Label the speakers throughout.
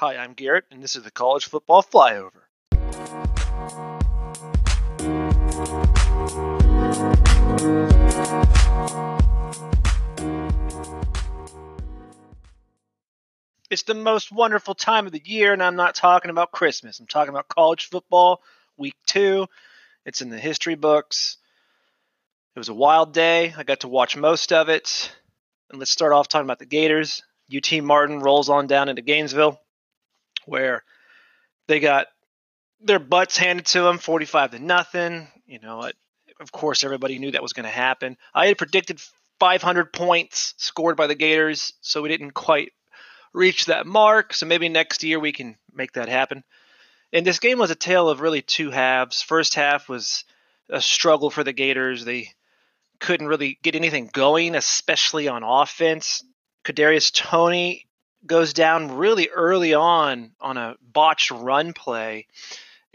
Speaker 1: Hi, I'm Garrett, and this is the College Football Flyover. It's the most wonderful time of the year, and I'm not talking about Christmas. I'm talking about college football, week two. It's in the history books. It was a wild day. I got to watch most of it. And let's start off talking about the Gators. UT Martin rolls on down into Gainesville, where they got their butts handed to them, 45 to nothing. You know, of course, everybody knew that was going to happen. I had predicted 500 points scored by the Gators, so we didn't quite reach that mark. So maybe next year we can make that happen. And this game was a tale of really two halves. First half was a struggle for the Gators. They couldn't really get anything going, especially on offense. Kadarius Toney goes down really early on on a botched run play,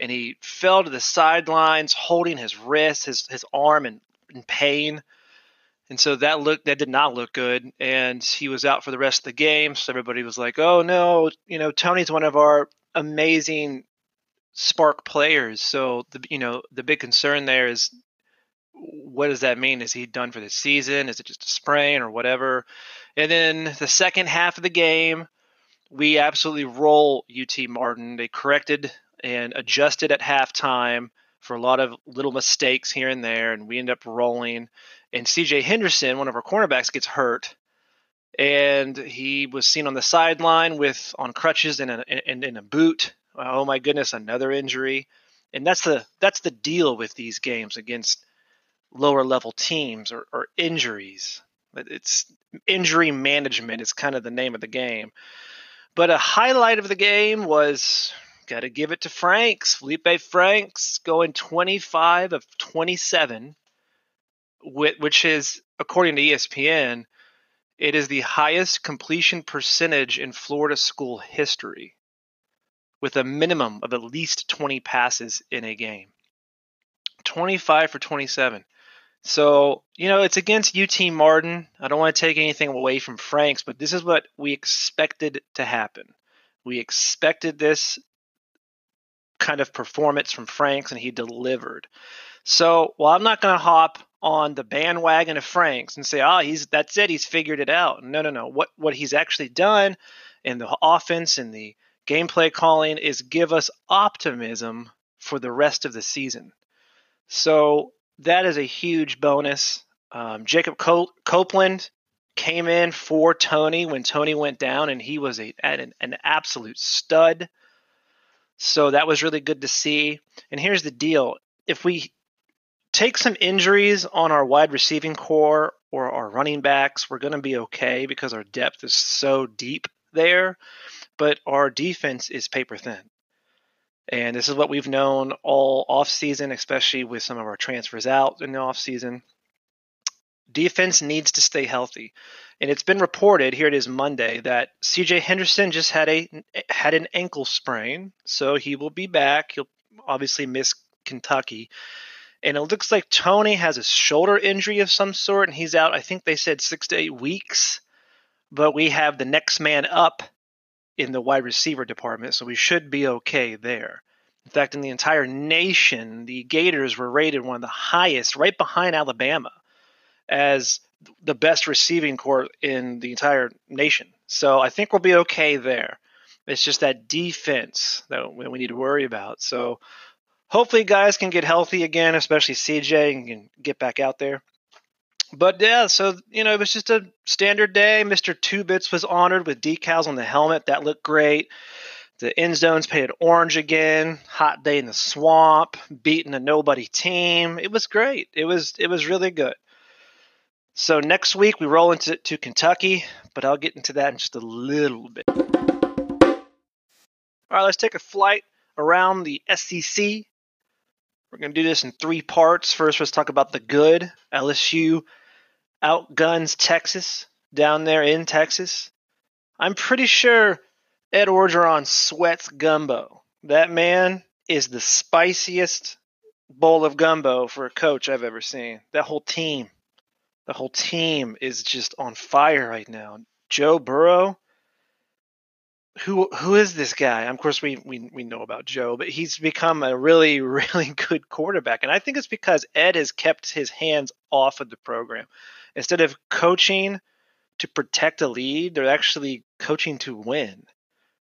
Speaker 1: and he fell to the sidelines, holding his wrist, his his arm in, in pain. And so that looked that did not look good, and he was out for the rest of the game. So everybody was like, "Oh no, you know, Toney's one of our amazing spark players." So the you know the big concern there is what does that mean? Is he done for the season? Is it just a sprain or whatever? And then the second half of the game, we absolutely roll UT Martin. They corrected and adjusted at halftime for a lot of little mistakes here and there, and we end up rolling. And CJ Henderson, one of our cornerbacks, gets hurt, and he was seen on the sideline with on crutches and in, in a boot. Oh my goodness, another injury. And that's the that's the deal with these games against lower level teams or, or injuries. It's injury management is kind of the name of the game. But a highlight of the game was got to give it to Franks. Felipe Franks going 25 of 27, which is, according to ESPN, it is the highest completion percentage in Florida school history, with a minimum of at least 20 passes in a game. 25 for 27. So, you know, it's against UT Martin. I don't want to take anything away from Franks, but this is what we expected to happen. We expected this kind of performance from Franks, and he delivered. So, while I'm not going to hop on the bandwagon of Franks and say, "Ah, oh, he's that's it, he's figured it out." No, no, no. What what he's actually done in the offense and the gameplay calling is give us optimism for the rest of the season. So that is a huge bonus. Um, Jacob Copeland came in for Toney when Toney went down, and he was a, an, an absolute stud. So that was really good to see. And here's the deal if we take some injuries on our wide receiving core or our running backs, we're going to be okay because our depth is so deep there. But our defense is paper thin. And this is what we've known all offseason, especially with some of our transfers out in the offseason. Defense needs to stay healthy. And it's been reported, here it is Monday, that CJ Henderson just had a had an ankle sprain, so he will be back. He'll obviously miss Kentucky. And it looks like Toney has a shoulder injury of some sort, and he's out, I think they said six to eight weeks. But we have the next man up in the wide receiver department, so we should be okay there. In fact, in the entire nation, the Gators were rated one of the highest, right behind Alabama, as the best receiving corps in the entire nation. So I think we'll be okay there. It's just that defense that we need to worry about. So hopefully, guys can get healthy again, especially CJ, and can get back out there but yeah, so you know, it was just a standard day. Mr. Two Bits was honored with decals on the helmet. That looked great. The end zones painted orange again. Hot day in the swamp, beating a nobody team. It was great. It was it was really good. So next week we roll into to Kentucky, but I'll get into that in just a little bit. All right, let's take a flight around the SEC. We're going to do this in three parts. First, let's talk about the good. LSU outguns Texas down there in Texas. I'm pretty sure Ed Orgeron sweats gumbo. That man is the spiciest bowl of gumbo for a coach I've ever seen. That whole team, the whole team is just on fire right now. Joe Burrow, who who is this guy? Of course, we, we we know about Joe, but he's become a really really good quarterback, and I think it's because Ed has kept his hands off of the program. Instead of coaching to protect a lead, they're actually coaching to win,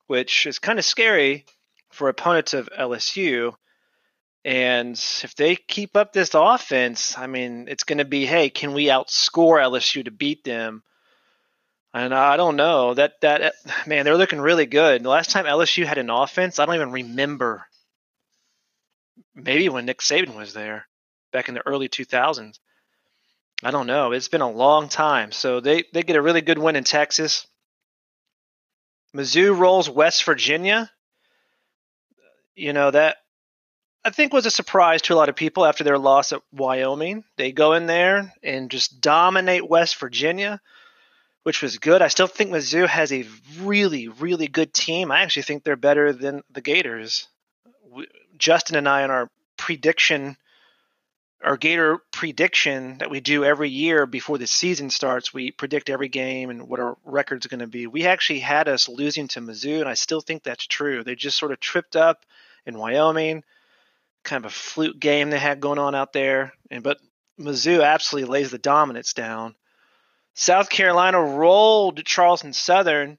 Speaker 1: which is kind of scary for opponents of LSU. And if they keep up this offense, I mean, it's going to be, hey, can we outscore LSU to beat them? And I don't know that that man, they're looking really good. The last time LSU had an offense, I don't even remember. Maybe when Nick Saban was there, back in the early 2000s. I don't know. It's been a long time. So they they get a really good win in Texas. Mizzou rolls West Virginia. You know that I think was a surprise to a lot of people after their loss at Wyoming. They go in there and just dominate West Virginia which was good. I still think Mizzou has a really, really good team. I actually think they're better than the Gators. Justin and I, on our prediction, our Gator prediction that we do every year before the season starts, we predict every game and what our record's going to be. We actually had us losing to Mizzou, and I still think that's true. They just sort of tripped up in Wyoming, kind of a flute game they had going on out there. And but Mizzou absolutely lays the dominance down. South Carolina rolled Charleston Southern.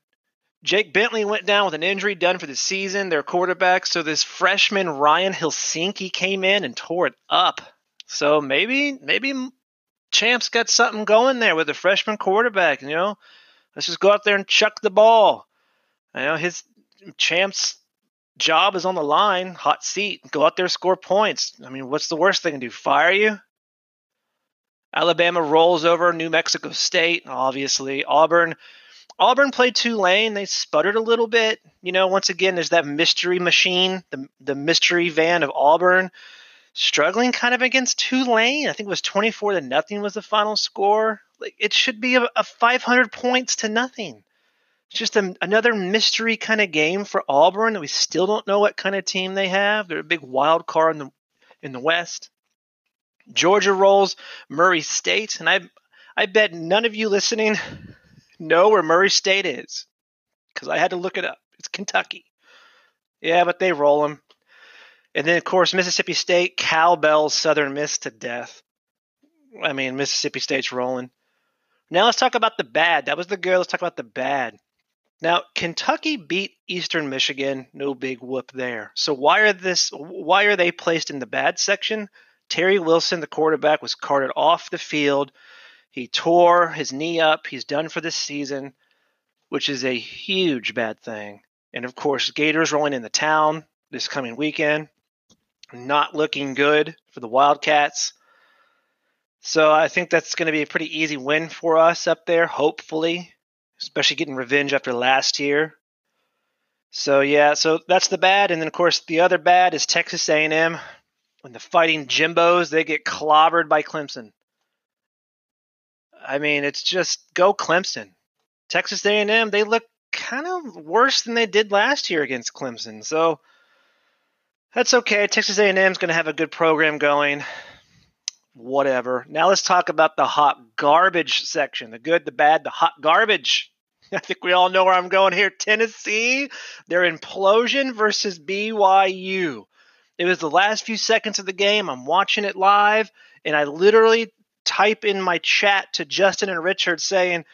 Speaker 1: Jake Bentley went down with an injury done for the season, their quarterback. So this freshman Ryan Hilinski came in and tore it up. So maybe maybe Champ's got something going there with a freshman quarterback. You know, let's just go out there and chuck the ball. You know, his Champ's job is on the line, hot seat. Go out there, score points. I mean, what's the worst they can do? Fire you? Alabama rolls over New Mexico State, obviously. Auburn Auburn played Tulane. They sputtered a little bit. You know, once again, there's that mystery machine, the, the mystery van of Auburn, struggling kind of against Tulane. I think it was 24 to nothing was the final score. Like it should be a, a 500 points to nothing. It's just a, another mystery kind of game for Auburn. that We still don't know what kind of team they have. They're a big wild card in the in the West. Georgia rolls Murray State, and I I bet none of you listening know where Murray State is because I had to look it up. It's Kentucky. Yeah, but they roll them. And then, of course, Mississippi State cowbells Southern Miss to death. I mean, Mississippi State's rolling. Now let's talk about the bad. That was the good. Let's talk about the bad. Now, Kentucky beat Eastern Michigan. No big whoop there. So why are this? Why are they placed in the bad section? Terry Wilson, the quarterback, was carted off the field. He tore his knee up. He's done for this season, which is a huge bad thing. And of course, Gators rolling in the town this coming weekend. Not looking good for the Wildcats. So I think that's going to be a pretty easy win for us up there, hopefully, especially getting revenge after last year. So yeah, so that's the bad, and then of course the other bad is Texas A&M when the fighting Jimbos they get clobbered by Clemson. I mean, it's just go Clemson. Texas A&M they look kind of worse than they did last year against Clemson. So that's okay. Texas A&M is going to have a good program going. Whatever. Now let's talk about the hot garbage section. The good, the bad, the hot garbage. I think we all know where I'm going here. Tennessee, their implosion versus BYU. It was the last few seconds of the game. I'm watching it live, and I literally type in my chat to Justin and Richard saying,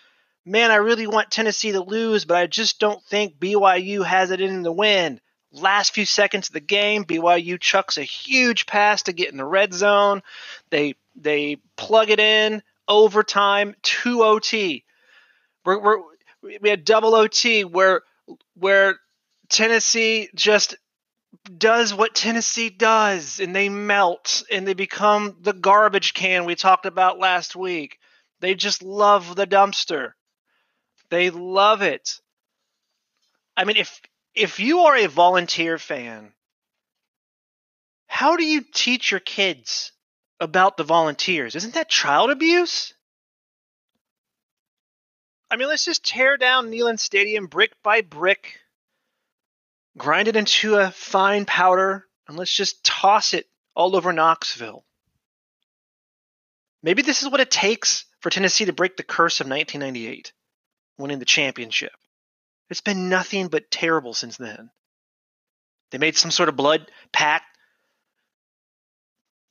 Speaker 1: Man, I really want Tennessee to lose, but I just don't think BYU has it in the win. Last few seconds of the game, BYU chucks a huge pass to get in the red zone. They they plug it in overtime, two OT. We're, we're, we had double OT where where Tennessee just does what Tennessee does, and they melt and they become the garbage can we talked about last week. They just love the dumpster. They love it. I mean, if if you are a volunteer fan, how do you teach your kids about the volunteers? Isn't that child abuse? I mean, let's just tear down Neyland Stadium brick by brick grind it into a fine powder, and let's just toss it all over Knoxville. Maybe this is what it takes for Tennessee to break the curse of 1998, winning the championship. It's been nothing but terrible since then. They made some sort of blood pact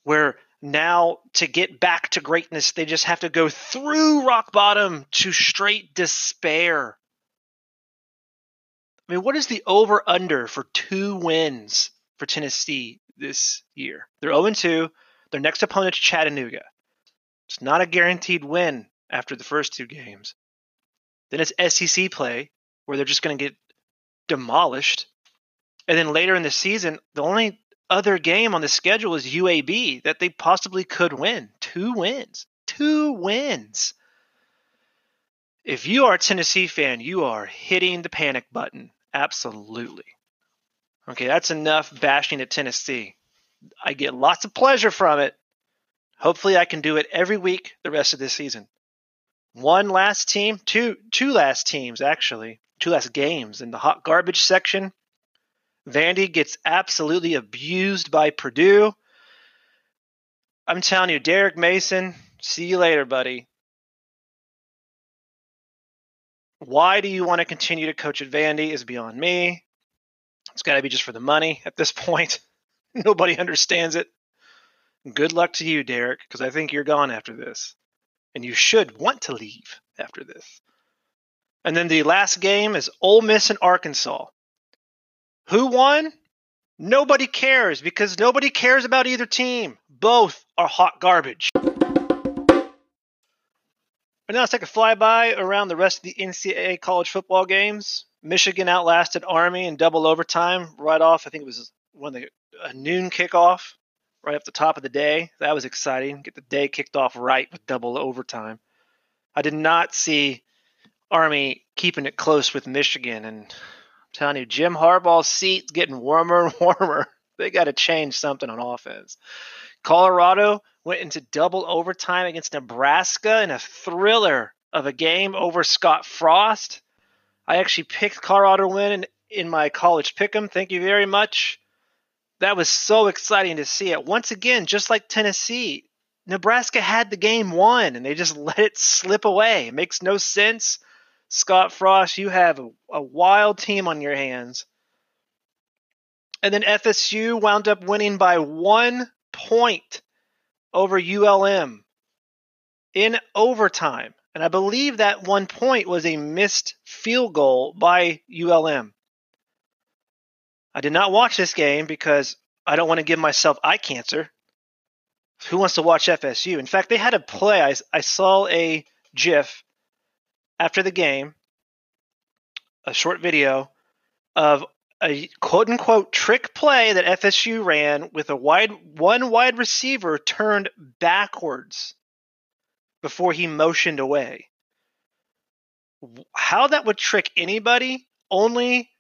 Speaker 1: where now to get back to greatness, they just have to go through rock bottom to straight despair. I mean, what is the over under for two wins for Tennessee this year? They're 0 2. Their next opponent's Chattanooga. It's not a guaranteed win after the first two games. Then it's SEC play, where they're just going to get demolished. And then later in the season, the only other game on the schedule is UAB that they possibly could win. Two wins. Two wins. If you are a Tennessee fan, you are hitting the panic button. Absolutely. Okay, that's enough bashing at Tennessee. I get lots of pleasure from it. Hopefully, I can do it every week the rest of this season. One last team, two two last teams actually, two last games in the hot garbage section. Vandy gets absolutely abused by Purdue. I'm telling you, Derek Mason, see you later, buddy. Why do you want to continue to coach at Vandy is beyond me. It's got to be just for the money at this point. Nobody understands it. Good luck to you, Derek, because I think you're gone after this. And you should want to leave after this. And then the last game is Ole Miss and Arkansas. Who won? Nobody cares because nobody cares about either team. Both are hot garbage. But now let's take a flyby around the rest of the NCAA college football games. Michigan outlasted Army in double overtime right off. I think it was one of the a noon kickoff right up the top of the day. That was exciting. Get the day kicked off right with double overtime. I did not see Army keeping it close with Michigan, and I'm telling you, Jim Harbaugh's seat's getting warmer and warmer. They got to change something on offense. Colorado went into double overtime against Nebraska in a thriller of a game over Scott Frost. I actually picked Colorado win in, in my college pick'em. Thank you very much. That was so exciting to see it. Once again, just like Tennessee, Nebraska had the game won and they just let it slip away. It makes no sense. Scott Frost, you have a, a wild team on your hands. And then FSU wound up winning by one point over ULM in overtime. And I believe that one point was a missed field goal by ULM. I did not watch this game because I don't want to give myself eye cancer. Who wants to watch FSU? In fact, they had a play. I, I saw a GIF after the game, a short video of a quote unquote trick play that FSU ran with a wide one wide receiver turned backwards before he motioned away. How that would trick anybody, only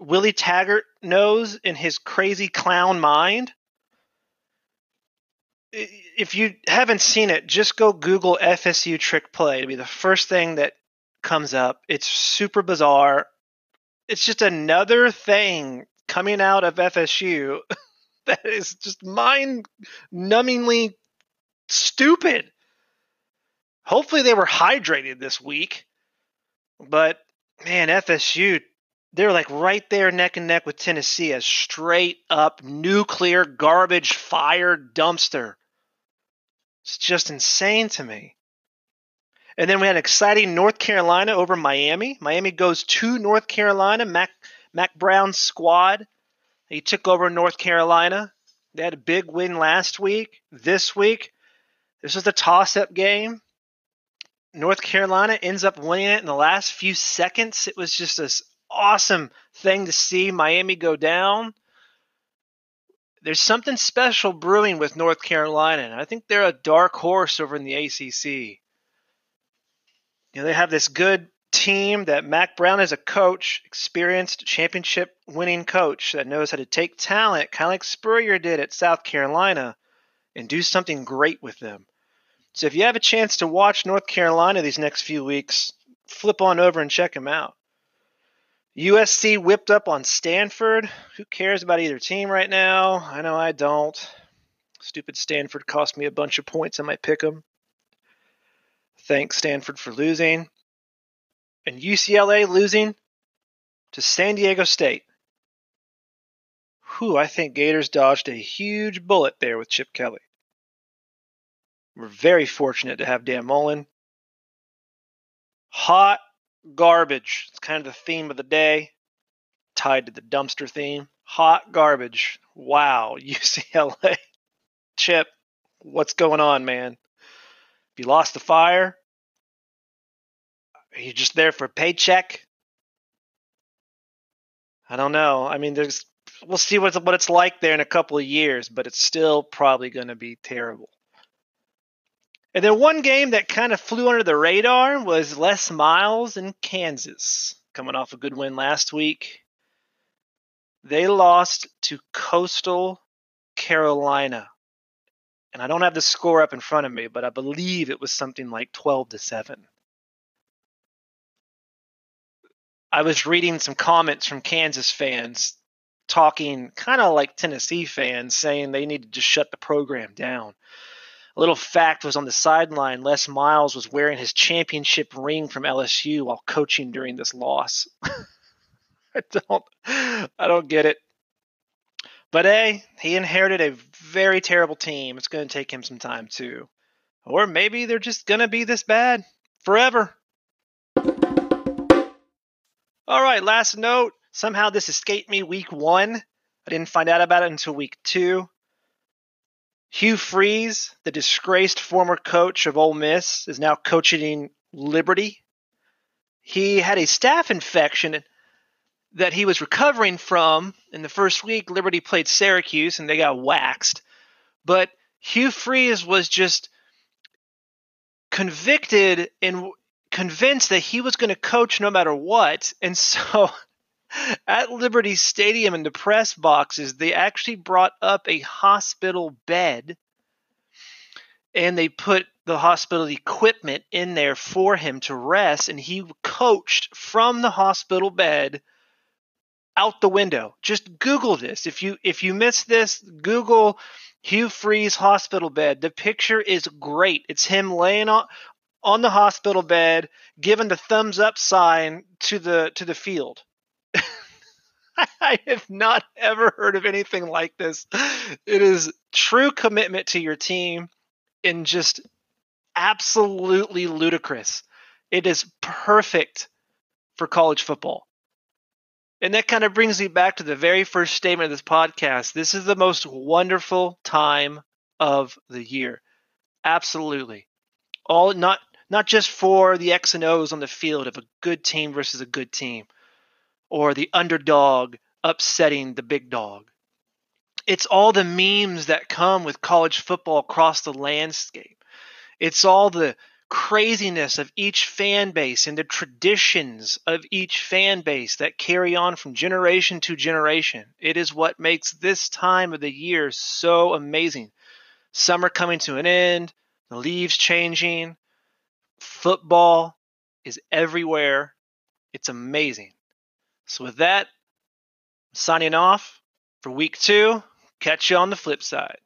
Speaker 1: Willie Taggart knows in his crazy clown mind. If you haven't seen it, just go Google FSU trick play. It'll be the first thing that comes up. It's super bizarre. It's just another thing coming out of FSU that is just mind numbingly stupid. Hopefully, they were hydrated this week. But man, FSU they're like right there neck and neck with Tennessee as straight up nuclear garbage fire dumpster. It's just insane to me. And then we had exciting North Carolina over Miami. Miami goes to North Carolina. Mack Mack Brown's squad. He took over North Carolina. They had a big win last week. This week, this was a toss-up game. North Carolina ends up winning it in the last few seconds. It was just a awesome thing to see Miami go down. There's something special brewing with North Carolina, I think they're a dark horse over in the ACC. You know, they have this good team that Mack Brown is a coach, experienced championship winning coach that knows how to take talent, kind of like Spurrier did at South Carolina, and do something great with them. So if you have a chance to watch North Carolina these next few weeks, flip on over and check them out. USC whipped up on Stanford. Who cares about either team right now? I know I don't. Stupid Stanford cost me a bunch of points in my pick 'em. Thanks Stanford for losing. And UCLA losing to San Diego State. Whew, I think Gators dodged a huge bullet there with Chip Kelly. We're very fortunate to have Dan Mullen. Hot garbage. It's kind of the theme of the day, tied to the dumpster theme. Hot garbage. Wow, UCLA. Chip, what's going on, man? You lost the fire? Are you just there for a paycheck? I don't know. I mean, there's we'll see what what it's like there in a couple of years, but it's still probably going to be terrible. And then one game that kind of flew under the radar was Les Miles in Kansas, coming off a good win last week. They lost to Coastal Carolina. And I don't have the score up in front of me, but I believe it was something like 12 to 7. I was reading some comments from Kansas fans talking kind of like Tennessee fans saying they needed to shut the program down. A little fact was on the sideline, Les Miles was wearing his championship ring from LSU while coaching during this loss. I don't I don't get it. But A, he inherited a very terrible team. It's going to take him some time too. Or maybe they're just going to be this bad forever. All right, last note. Somehow this escaped me week one. I didn't find out about it until week two. Hugh Freeze, the disgraced former coach of Ole Miss, is now coaching Liberty. He had a staph infection that he was recovering from in the first week. Liberty played Syracuse and they got waxed. But Hugh Freeze was just convicted and convinced that he was going to coach no matter what. And so at Liberty Stadium in the press boxes, they actually brought up a hospital bed and they put the hospital equipment in there for him to rest. And he coached from the hospital bed out the window. Just Google this. If you if you miss this, Google Hugh Freeze hospital bed. The picture is great. It's him laying on on the hospital bed, giving the thumbs up sign to the to the field. I have not ever heard of anything like this. It is true commitment to your team and just absolutely ludicrous. It is perfect for college football. And that kind of brings me back to the very first statement of this podcast. This is the most wonderful time of the year. Absolutely. All not not just for the X and O's on the field of a good team versus a good team or the underdog upsetting the big dog. It's all the memes that come with college football across the landscape. It's all the craziness of each fan base and the traditions of each fan base that carry on from generation to generation. It is what makes this time of the year so amazing. Summer coming to an end, the leaves changing, football is everywhere. It's amazing. So, with that, I'm signing off for week two. Catch you on the flip side.